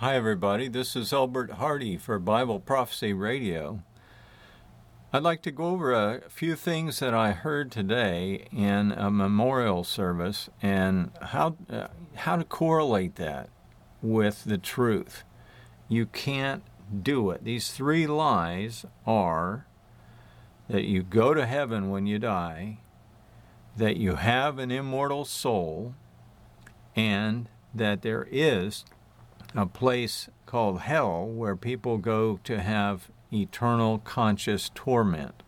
Hi, everybody. This is Albert Hardy for Bible Prophecy Radio. I'd like to go over a few things that I heard today in a memorial service and how uh, how to correlate that with the truth. You can't do it. These three lies are that you go to heaven when you die, that you have an immortal soul, and that there is a place called hell where people go to have eternal conscious torment.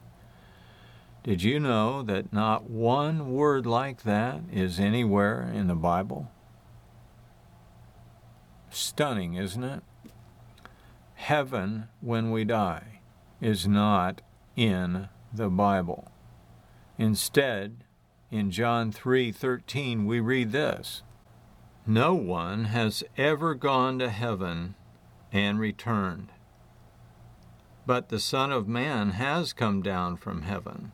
Did you know that not one word like that is anywhere in the Bible? Stunning, isn't it? Heaven when we die is not in the Bible. Instead, in John 3:13 we read this: No one has ever gone to heaven and returned. But the Son of Man has come down from heaven.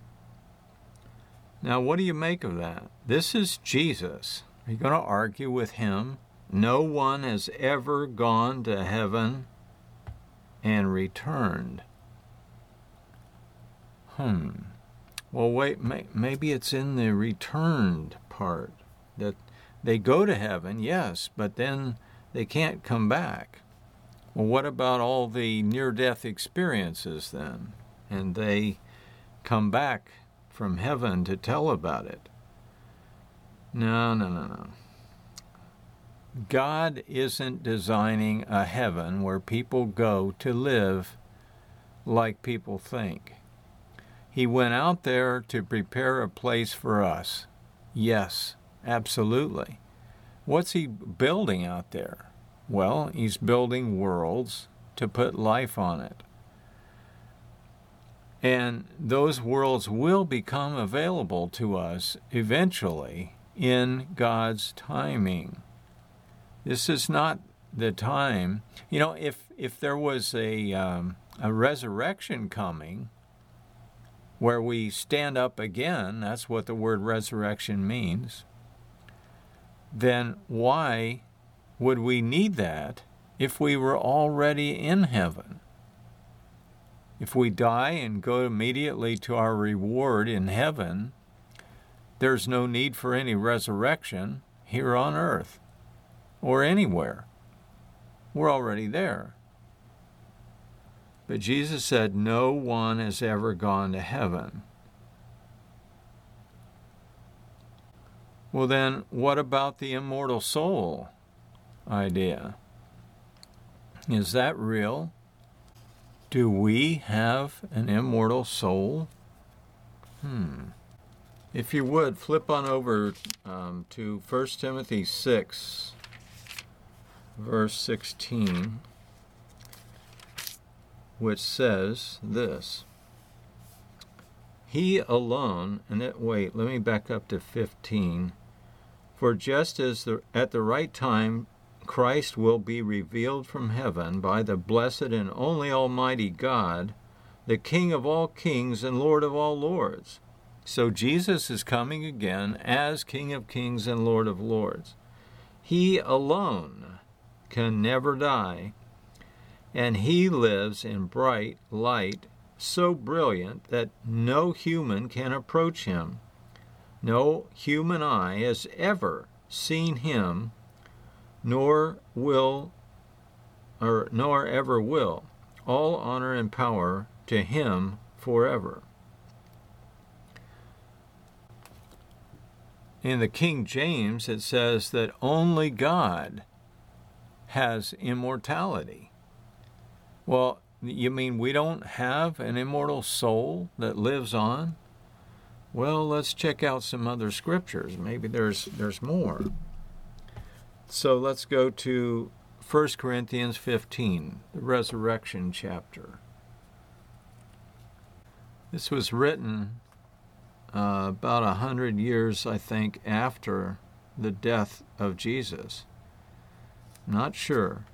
Now, what do you make of that? This is Jesus. Are you going to argue with him? No one has ever gone to heaven and returned. Hmm. Well, wait, may, maybe it's in the returned part that they go to heaven, yes, but then they can't come back. Well, what about all the near death experiences then? And they come back from heaven to tell about it. No, no, no, no. God isn't designing a heaven where people go to live like people think. He went out there to prepare a place for us. Yes, absolutely. What's he building out there? Well, he's building worlds to put life on it. And those worlds will become available to us eventually in God's timing. This is not the time. You know, if if there was a um, a resurrection coming, where we stand up again, that's what the word resurrection means, then why would we need that if we were already in heaven? If we die and go immediately to our reward in heaven, there's no need for any resurrection here on earth or anywhere. We're already there. But Jesus said, No one has ever gone to heaven. Well, then, what about the immortal soul idea? Is that real? Do we have an immortal soul? Hmm. If you would, flip on over um, to 1 Timothy 6, verse 16 which says this He alone, and it, wait, let me back up to 15. For just as the, at the right time Christ will be revealed from heaven by the blessed and only Almighty God, the King of all kings and Lord of all lords. So Jesus is coming again as King of kings and Lord of lords. He alone can never die and he lives in bright light so brilliant that no human can approach him. No human eye has ever seen him, nor will, or nor ever will. All honor and power to him forever. In the King James, it says that only God has immortality. Well, you mean we don't have an immortal soul that lives on? Well, let's check out some other scriptures. Maybe there's there's more. So let's go to 1 Corinthians 15, the resurrection chapter. This was written uh, about a hundred years, I think, after the death of Jesus. Not sure.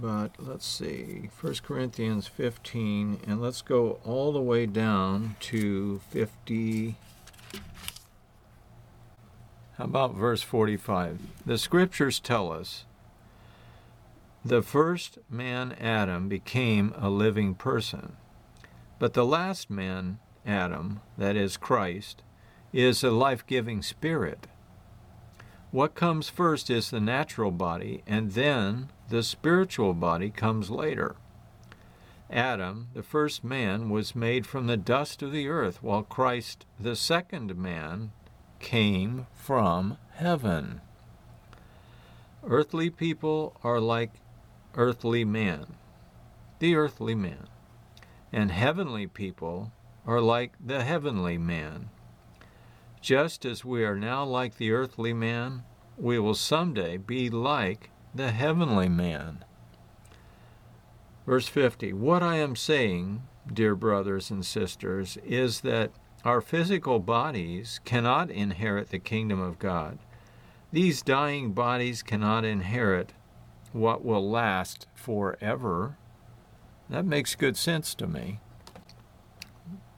But let's see, 1 Corinthians 15, and let's go all the way down to 50. How about verse 45? The scriptures tell us The first man, Adam, became a living person. But the last man, Adam, that is Christ, is a life giving spirit. What comes first is the natural body, and then the spiritual body comes later. Adam, the first man, was made from the dust of the earth, while Christ, the second man, came from heaven. Earthly people are like earthly man, the earthly man, and heavenly people are like the heavenly man. Just as we are now like the earthly man, we will someday be like the heavenly man. Verse 50 What I am saying, dear brothers and sisters, is that our physical bodies cannot inherit the kingdom of God. These dying bodies cannot inherit what will last forever. That makes good sense to me.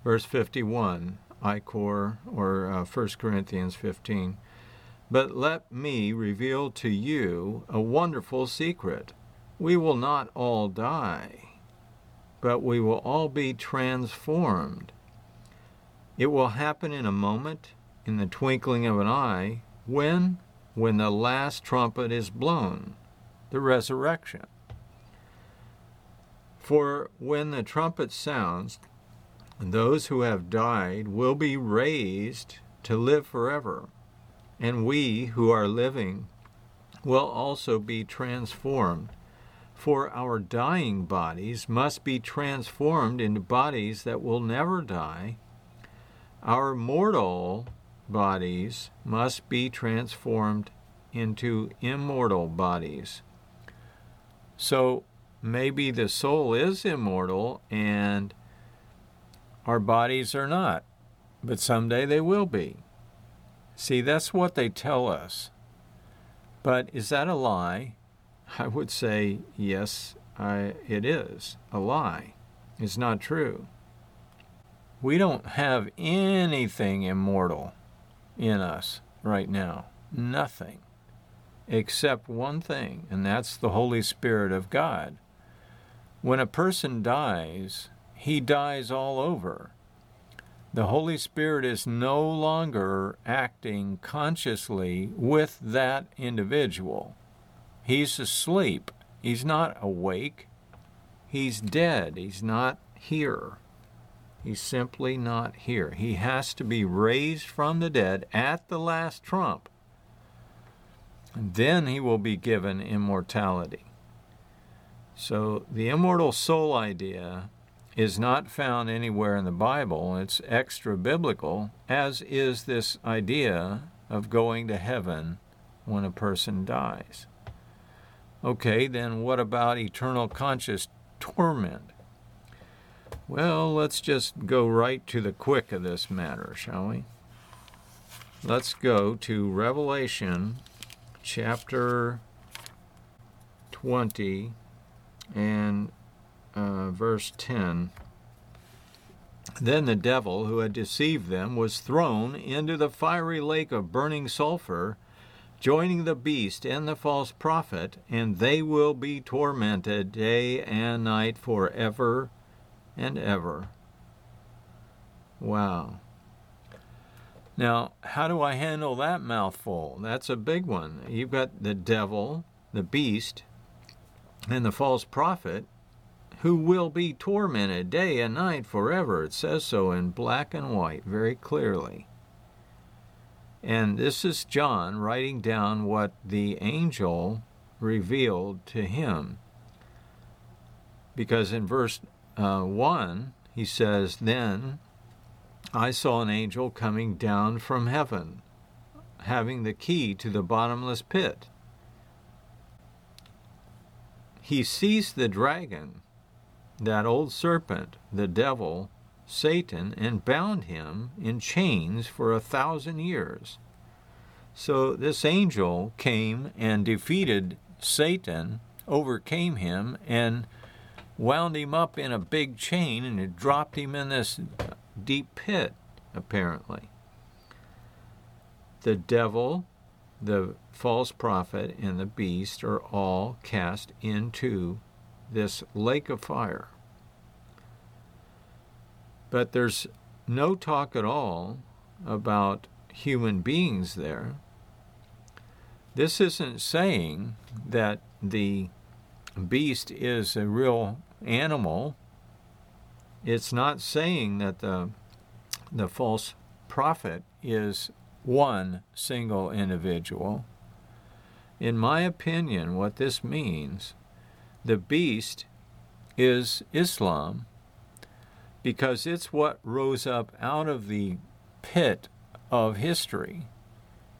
Verse 51, Ichor, or uh, 1 Corinthians 15. But let me reveal to you a wonderful secret. We will not all die, but we will all be transformed. It will happen in a moment, in the twinkling of an eye, when? When the last trumpet is blown, the resurrection. For when the trumpet sounds, those who have died will be raised to live forever, and we who are living will also be transformed. For our dying bodies must be transformed into bodies that will never die. Our mortal bodies must be transformed into immortal bodies. So maybe the soul is immortal and our bodies are not, but someday they will be. See, that's what they tell us. But is that a lie? I would say yes, I, it is a lie. It's not true. We don't have anything immortal in us right now. Nothing. Except one thing, and that's the Holy Spirit of God. When a person dies, he dies all over. The Holy Spirit is no longer acting consciously with that individual. He's asleep. He's not awake. He's dead. He's not here. He's simply not here. He has to be raised from the dead at the last trump. And then he will be given immortality. So the immortal soul idea is not found anywhere in the Bible. It's extra biblical, as is this idea of going to heaven when a person dies. Okay, then what about eternal conscious torment? Well, let's just go right to the quick of this matter, shall we? Let's go to Revelation chapter 20 and uh, verse 10. Then the devil who had deceived them was thrown into the fiery lake of burning sulfur, joining the beast and the false prophet, and they will be tormented day and night forever and ever. Wow. Now, how do I handle that mouthful? That's a big one. You've got the devil, the beast, and the false prophet, who will be tormented day and night forever. It says so in black and white very clearly. And this is John writing down what the angel revealed to him. Because in verse uh, 1, he says, Then I saw an angel coming down from heaven, having the key to the bottomless pit. He seized the dragon that old serpent, the devil, Satan, and bound him in chains for a thousand years. So this angel came and defeated Satan, overcame him, and wound him up in a big chain and it dropped him in this deep pit, apparently. The devil the false prophet and the beast are all cast into this lake of fire. But there's no talk at all about human beings there. This isn't saying that the beast is a real animal. It's not saying that the the false prophet is one single individual. In my opinion, what this means, the beast is Islam because it's what rose up out of the pit of history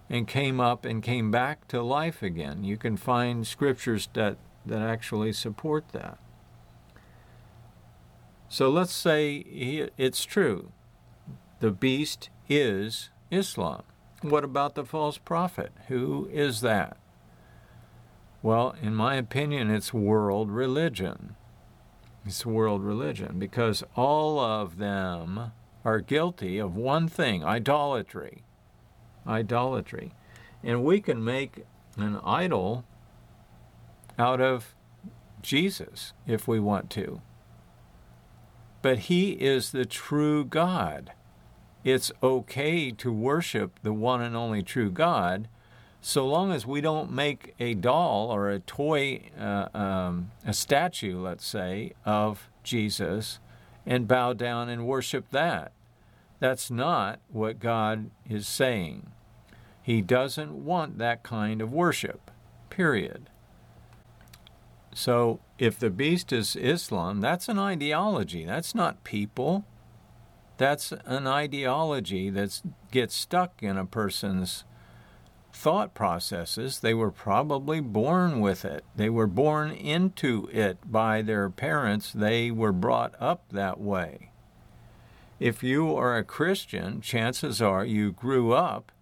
and came up and came back to life again. You can find scriptures that, that actually support that. So let's say it's true. The beast is Islam. What about the false prophet? Who is that? Well, in my opinion, it's world religion. It's world religion because all of them are guilty of one thing idolatry. Idolatry. And we can make an idol out of Jesus if we want to. But he is the true God it's okay to worship the one and only true God so long as we don't make a doll or a toy, uh, um, a statue, let's say, of Jesus and bow down and worship that. That's not what God is saying. He doesn't want that kind of worship, period. So if the beast is Islam, that's an ideology. That's not people. That's an ideology that gets stuck in a person's thought processes. They were probably born with it. They were born into it by their parents. They were brought up that way. If you are a Christian, chances are you grew up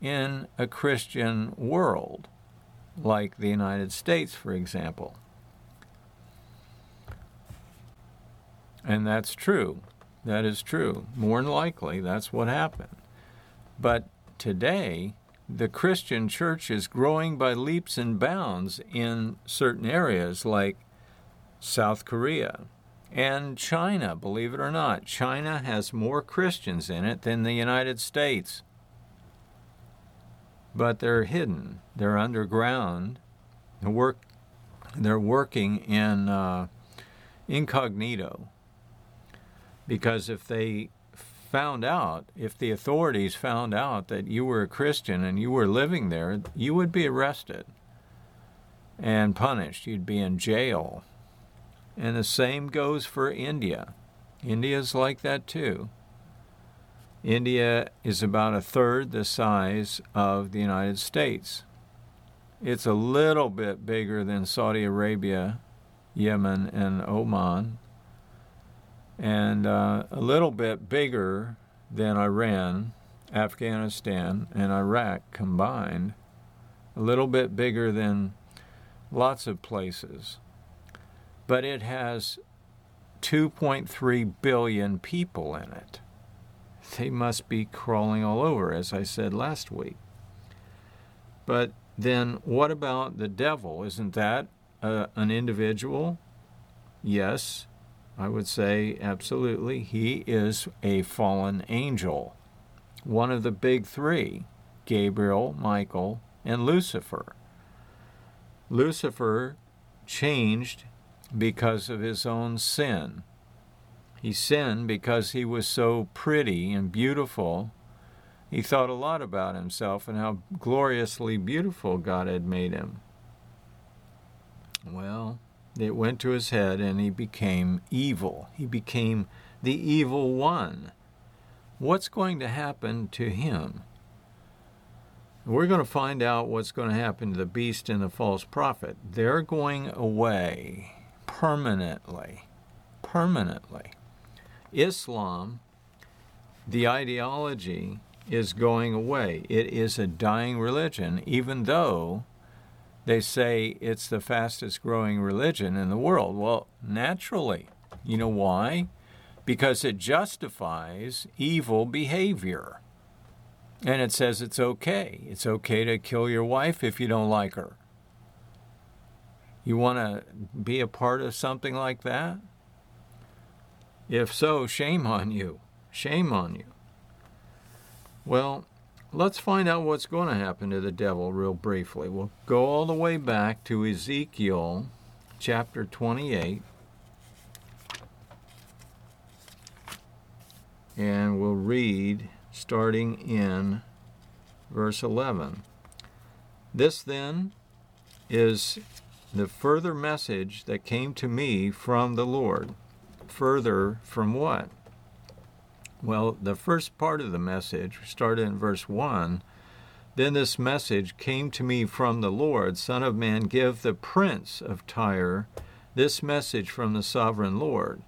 in a Christian world, like the United States, for example. And that's true. That is true. More than likely, that's what happened. But today, the Christian church is growing by leaps and bounds in certain areas like South Korea and China, believe it or not. China has more Christians in it than the United States. But they're hidden, they're underground. They're, work, they're working in uh, incognito because if they found out, if the authorities found out that you were a Christian and you were living there, you would be arrested and punished. You'd be in jail. And the same goes for India. India's like that too. India is about a third the size of the United States. It's a little bit bigger than Saudi Arabia, Yemen, and Oman, and uh, a little bit bigger than Iran, Afghanistan, and Iraq combined, a little bit bigger than lots of places. But it has 2.3 billion people in it. They must be crawling all over, as I said last week. But then what about the devil? Isn't that uh, an individual? Yes, I would say absolutely. He is a fallen angel, one of the big three Gabriel, Michael, and Lucifer. Lucifer changed because of his own sin. He sinned because he was so pretty and beautiful. He thought a lot about himself and how gloriously beautiful God had made him. Well, it went to his head and he became evil. He became the evil one. What's going to happen to him? We're going to find out what's going to happen to the beast and the false prophet. They're going away permanently. Permanently. Islam, the ideology, is going away. It is a dying religion, even though they say it's the fastest growing religion in the world. Well, naturally. You know why? Because it justifies evil behavior. And it says it's okay. It's okay to kill your wife if you don't like her. You want to be a part of something like that? If so, shame on you. Shame on you. Well, let's find out what's going to happen to the devil real briefly. We'll go all the way back to Ezekiel chapter 28. And we'll read starting in verse 11. This then is the further message that came to me from the Lord. Further from what? Well, the first part of the message started in verse 1. Then this message came to me from the Lord Son of man, give the prince of Tyre this message from the sovereign Lord.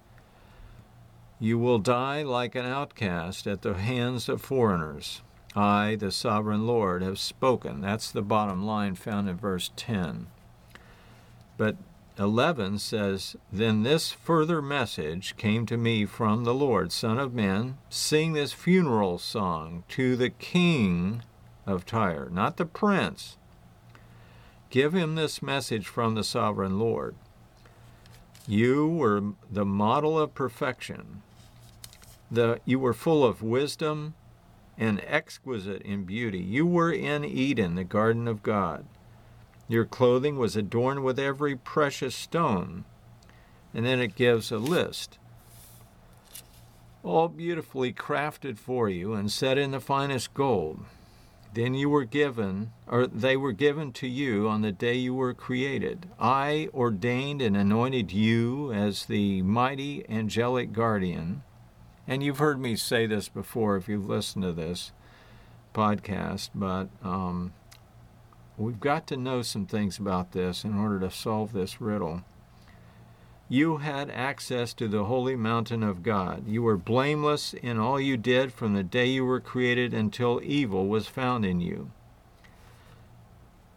You will die like an outcast at the hands of foreigners. I, the sovereign Lord, have spoken. That's the bottom line found in verse 10. But 11 says, Then this further message came to me from the Lord, Son of man, sing this funeral song to the king of Tyre, not the prince. Give him this message from the sovereign Lord. You were the model of perfection. The, you were full of wisdom and exquisite in beauty. You were in Eden, the garden of God. Your clothing was adorned with every precious stone. And then it gives a list. All beautifully crafted for you and set in the finest gold. Then you were given, or they were given to you on the day you were created. I ordained and anointed you as the mighty angelic guardian. And you've heard me say this before if you've listened to this podcast, but um, we've got to know some things about this in order to solve this riddle. You had access to the holy mountain of God. You were blameless in all you did from the day you were created until evil was found in you.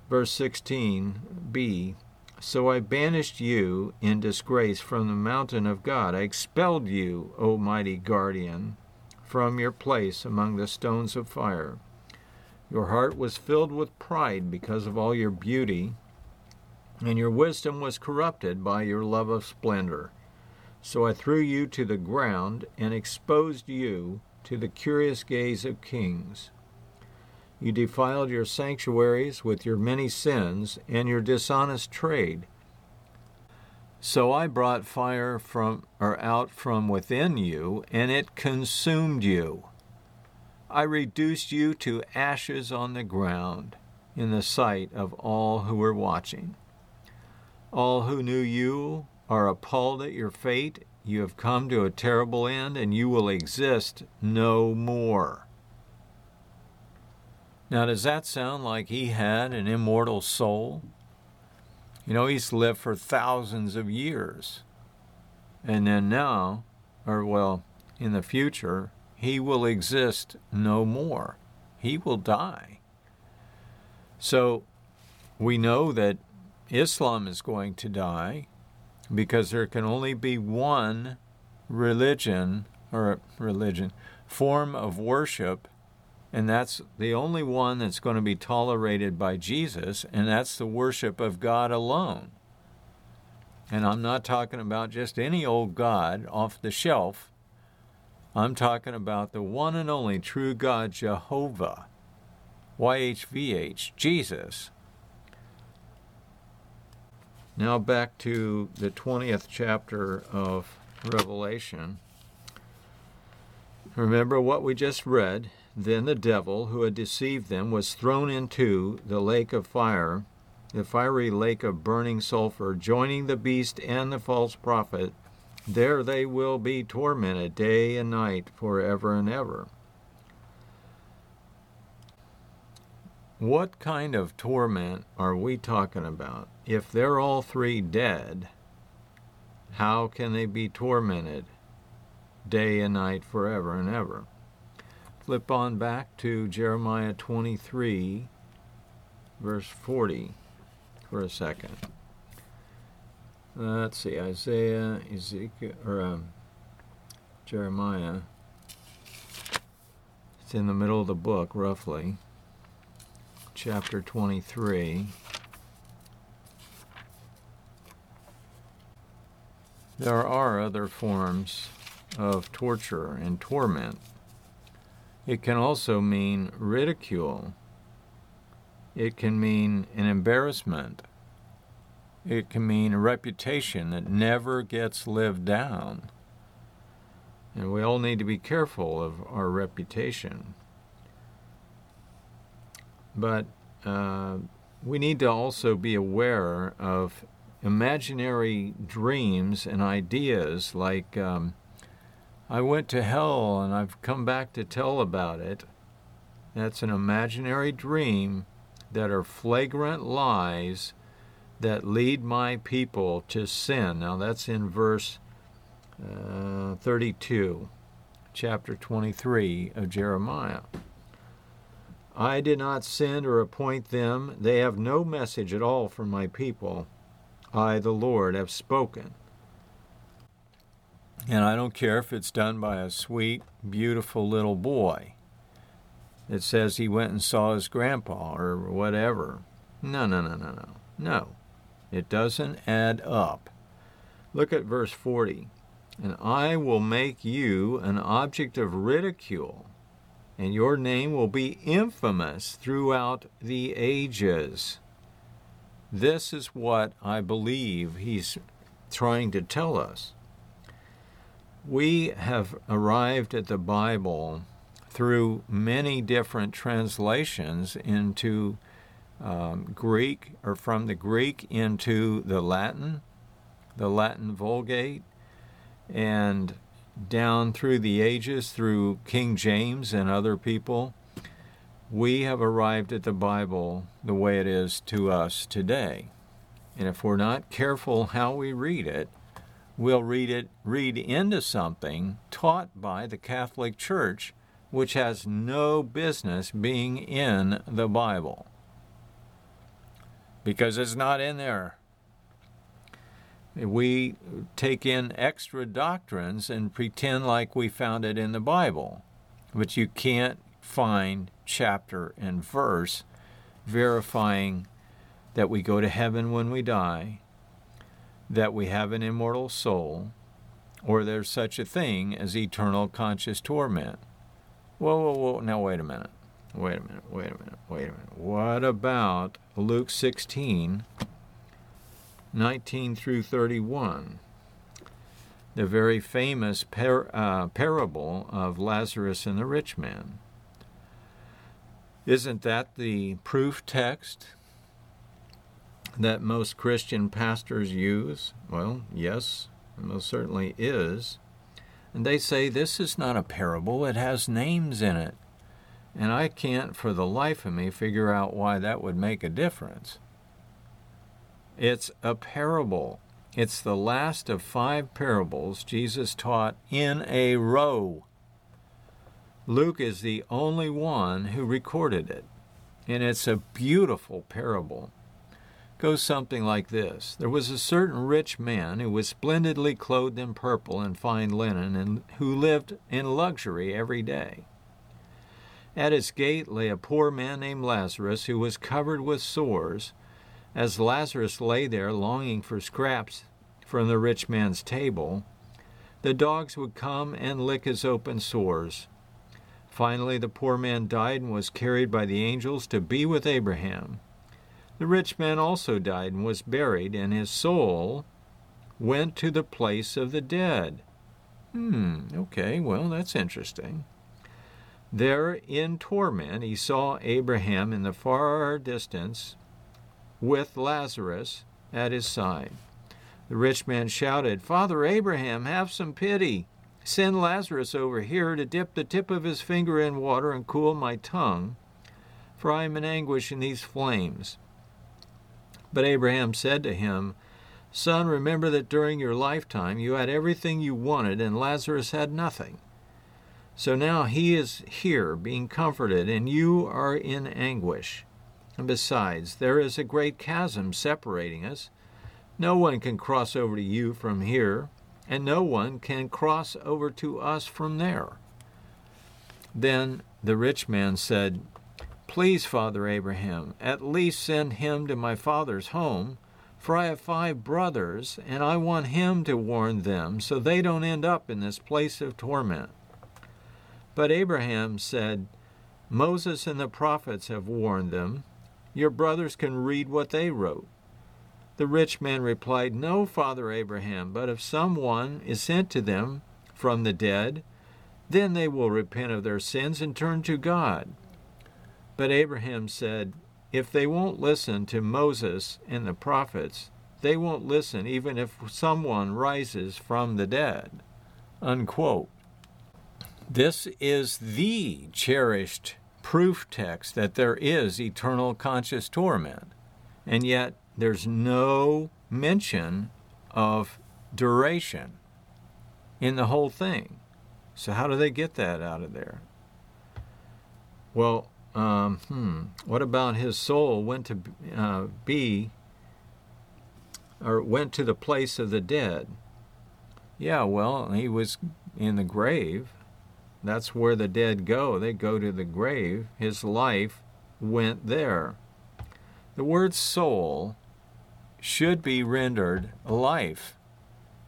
Verse 16b So I banished you in disgrace from the mountain of God. I expelled you, O mighty guardian, from your place among the stones of fire. Your heart was filled with pride because of all your beauty and your wisdom was corrupted by your love of splendor. So I threw you to the ground and exposed you to the curious gaze of kings. You defiled your sanctuaries with your many sins and your dishonest trade. So I brought fire from or out from within you, and it consumed you. I reduced you to ashes on the ground in the sight of all who were watching. All who knew you are appalled at your fate. You have come to a terrible end, and you will exist no more. Now, does that sound like he had an immortal soul? You know, he's lived for thousands of years. And then now, or well, in the future, he will exist no more. He will die. So we know that Islam is going to die because there can only be one religion or religion form of worship and that's the only one that's going to be tolerated by Jesus and that's the worship of God alone. And I'm not talking about just any old god off the shelf. I'm talking about the one and only true God Jehovah, YHVH, Jesus. Now back to the 20th chapter of Revelation. Remember what we just read. Then the devil, who had deceived them, was thrown into the lake of fire, the fiery lake of burning sulfur, joining the beast and the false prophet. There they will be tormented day and night forever and ever. What kind of torment are we talking about? If they're all three dead, how can they be tormented day and night forever and ever? Flip on back to Jeremiah 23, verse 40, for a second. Let's see, Isaiah, Ezekiel, or um, Jeremiah It's in the middle of the book, roughly. Chapter 23. There are other forms of torture and torment. It can also mean ridicule. It can mean an embarrassment. It can mean a reputation that never gets lived down. And we all need to be careful of our reputation. But uh, we need to also be aware of imaginary dreams and ideas like um, I went to hell and I've come back to tell about it. That's an imaginary dream that are flagrant lies that lead my people to sin. Now that's in verse uh, 32, chapter 23 of Jeremiah. I did not send or appoint them. They have no message at all for my people. I, the Lord, have spoken. And I don't care if it's done by a sweet, beautiful little boy. It says he went and saw his grandpa or whatever. No, no, no, no, no. No. It doesn't add up. Look at verse 40. And I will make you an object of ridicule, and your name will be infamous throughout the ages. This is what I believe he's trying to tell us. We have arrived at the Bible through many different translations into um, Greek or from the Greek into the Latin, the Latin Vulgate, and down through the ages through King James and other people we have arrived at the Bible the way it is to us today. And if we're not careful how we read it, we'll read it read into something taught by the Catholic Church which has no business being in the Bible. Because it's not in there. We take in extra doctrines and pretend like we found it in the Bible. But you can't find chapter and verse verifying that we go to heaven when we die, that we have an immortal soul, or there's such a thing as eternal conscious torment. Whoa, whoa, whoa, now wait a minute. Wait a minute, wait a minute, wait a minute. What about Luke 16, 19 through 31? The very famous par- uh, parable of Lazarus and the rich man. Isn't that the proof text that most Christian pastors use? Well, yes, it most certainly is. And they say this is not a parable, it has names in it. And I can't for the life of me figure out why that would make a difference. It's a parable. It's the last of five parables Jesus taught in a row. Luke is the only one who recorded it, and it's a beautiful parable. Goes something like this There was a certain rich man who was splendidly clothed in purple and fine linen, and who lived in luxury every day. At its gate lay a poor man named Lazarus, who was covered with sores. As Lazarus lay there longing for scraps from the rich man's table, the dogs would come and lick his open sores. Finally, the poor man died and was carried by the angels to be with Abraham. The rich man also died and was buried, and his soul went to the place of the dead. Hmm, okay, well, that's interesting. There in torment, he saw Abraham in the far distance with Lazarus at his side. The rich man shouted, Father Abraham, have some pity. Send Lazarus over here to dip the tip of his finger in water and cool my tongue, for I am in anguish in these flames. But Abraham said to him, Son, remember that during your lifetime you had everything you wanted, and Lazarus had nothing. So now he is here being comforted, and you are in anguish. And besides, there is a great chasm separating us. No one can cross over to you from here and no one can cross over to us from there. Then the rich man said, Please, Father Abraham, at least send him to my father's home, for I have five brothers, and I want him to warn them so they don't end up in this place of torment. But Abraham said, Moses and the prophets have warned them. Your brothers can read what they wrote. The rich man replied, No, Father Abraham, but if someone is sent to them from the dead, then they will repent of their sins and turn to God. But Abraham said, If they won't listen to Moses and the prophets, they won't listen even if someone rises from the dead. Unquote. This is the cherished proof text that there is eternal conscious torment. And yet, there's no mention of duration in the whole thing. So, how do they get that out of there? Well, um, hmm, what about his soul went to uh, be, or went to the place of the dead? Yeah, well, he was in the grave. That's where the dead go. They go to the grave. His life went there. The word soul should be rendered life.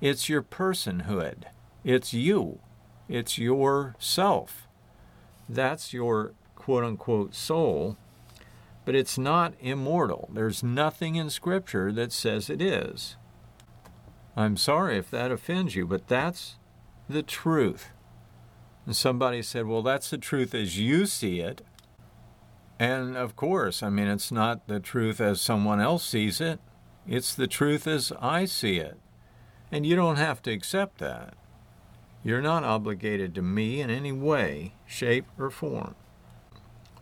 It's your personhood. It's you. It's your self. That's your quote unquote soul, but it's not immortal. There's nothing in Scripture that says it is. I'm sorry if that offends you, but that's the truth. And somebody said, well, that's the truth as you see it. And of course, I mean, it's not the truth as someone else sees it, it's the truth as I see it. And you don't have to accept that. You're not obligated to me in any way, shape, or form.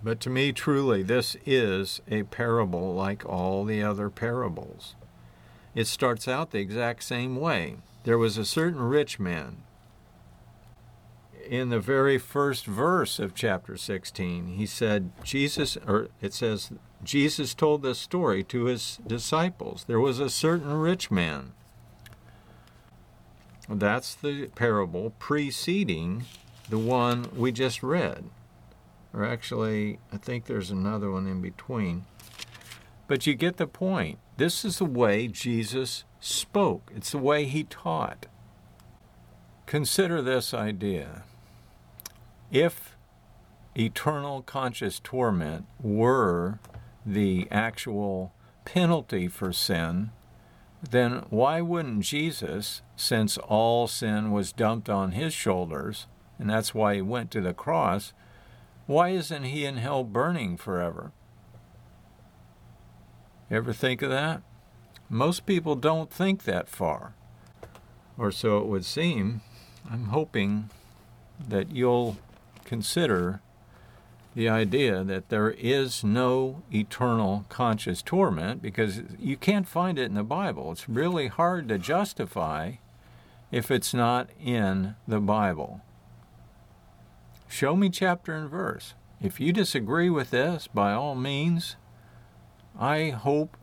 But to me, truly, this is a parable like all the other parables. It starts out the exact same way. There was a certain rich man in the very first verse of chapter 16, he said, Jesus, or it says, Jesus told this story to his disciples. There was a certain rich man. That's the parable preceding the one we just read. Or actually, I think there's another one in between. But you get the point. This is the way Jesus spoke, it's the way he taught. Consider this idea if eternal conscious torment were the actual penalty for sin, then why wouldn't Jesus, since all sin was dumped on his shoulders, and that's why he went to the cross, why isn't he in hell burning forever? Ever think of that? Most people don't think that far. Or so it would seem. I'm hoping that you'll consider the idea that there is no eternal conscious torment because you can't find it in the Bible. It's really hard to justify if it's not in the Bible. Show me chapter and verse. If you disagree with this, by all means, I hope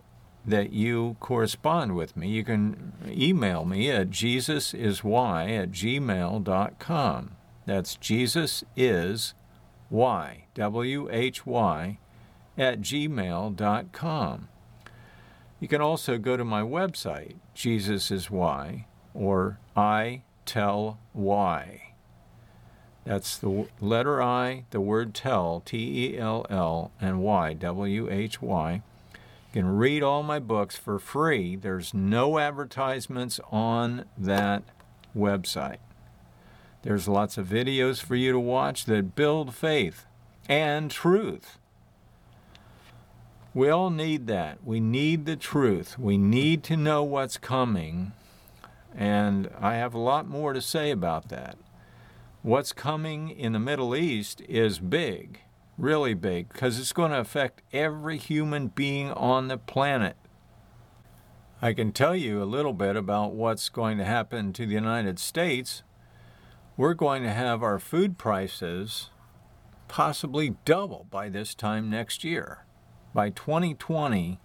that you correspond with me. You can email me at jesusiswhy at gmail.com. That's Jesus is Y, W H Y, at gmail.com. You can also go to my website, Jesus is Why, or I Tell Why. That's the letter I, the word tell, T E L L, and Y, W H Y. You can read all my books for free. There's no advertisements on that website. There's lots of videos for you to watch that build faith and truth. We all need that. We need the truth. We need to know what's coming. And I have a lot more to say about that. What's coming in the Middle East is big, really big, because it's going to affect every human being on the planet. I can tell you a little bit about what's going to happen to the United States we're going to have our food prices possibly double by this time next year. By 2020,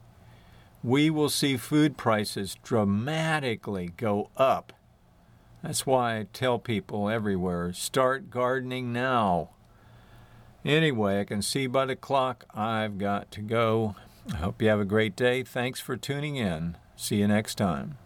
we will see food prices dramatically go up. That's why I tell people everywhere start gardening now. Anyway, I can see by the clock I've got to go. I hope you have a great day. Thanks for tuning in. See you next time.